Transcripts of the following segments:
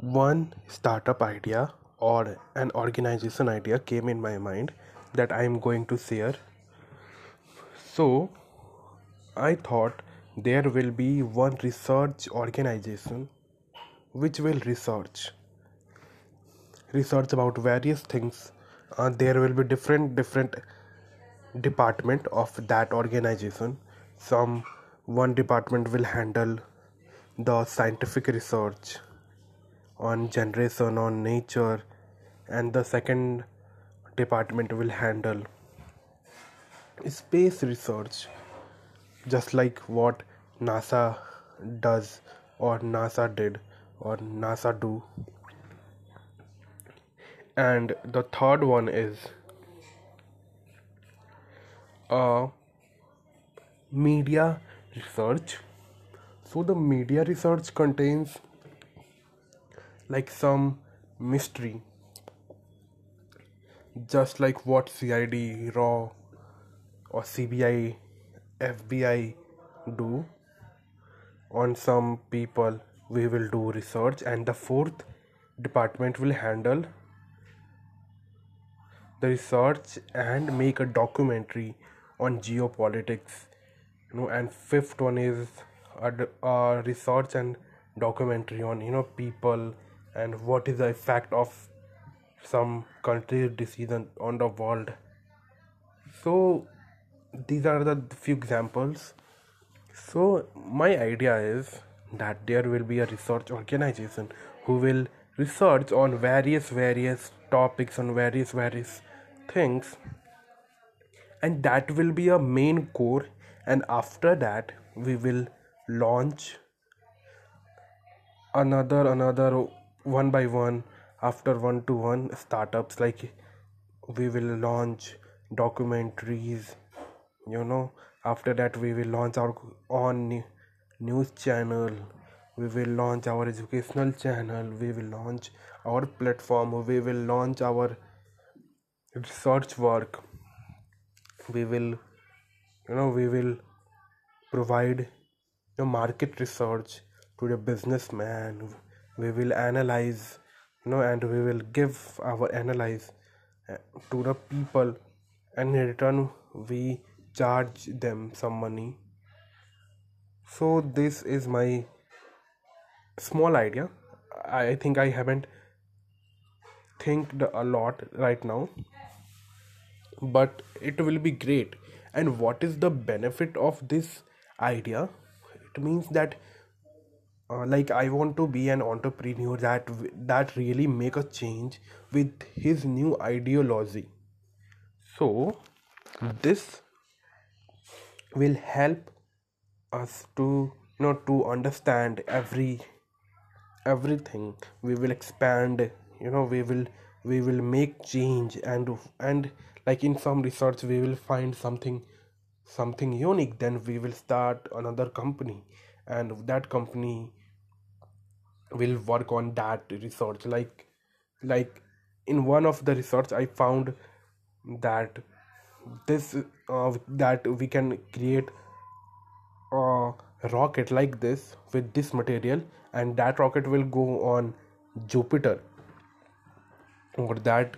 one startup idea or an organization idea came in my mind that I am going to share. So I thought there will be one research organization which will research research about various things. Uh, there will be different different department of that organization. Some one department will handle the scientific research on generation on nature and the second department will handle space research just like what nasa does or nasa did or nasa do. And the third one is uh, media research. So the media research contains like some mystery. Just like what CID, RAW or CBI, FBI do. On some people we will do research and the fourth department will handle the research and make a documentary on geopolitics. You know and fifth one is a, a research and documentary on you know people and what is the effect of some country's decision on the world? So these are the few examples. So my idea is that there will be a research organization who will research on various various topics on various various things. And that will be a main core. And after that we will launch another another one by one after one to one startups like we will launch documentaries you know. After that we will launch our own news channel. We will launch our educational channel. We will launch our platform. We will launch our research work. We will you know we will provide the market research to the businessman we will analyze you know and we will give our analyze uh, to the people and in return we charge them some money. So this is my small idea. I think i haven't think a lot right now but it will be great. And what is the benefit of this idea? It means that uh, like i want to be an entrepreneur that that really make a change with his new ideology. So this will help us to you know to understand every everything. We will expand you know we will we will make change and and like in some research we will find something something unique. Then we will start another company. And that company will work on that research. Like like in one of the research i found that this uh, that we can create a rocket like this with this material and that rocket will go on jupiter. Or that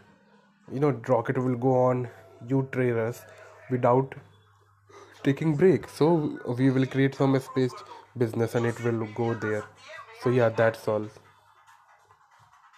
you know rocket will go on uranus without taking break. So we will create some space business and it will go there so yeah that's all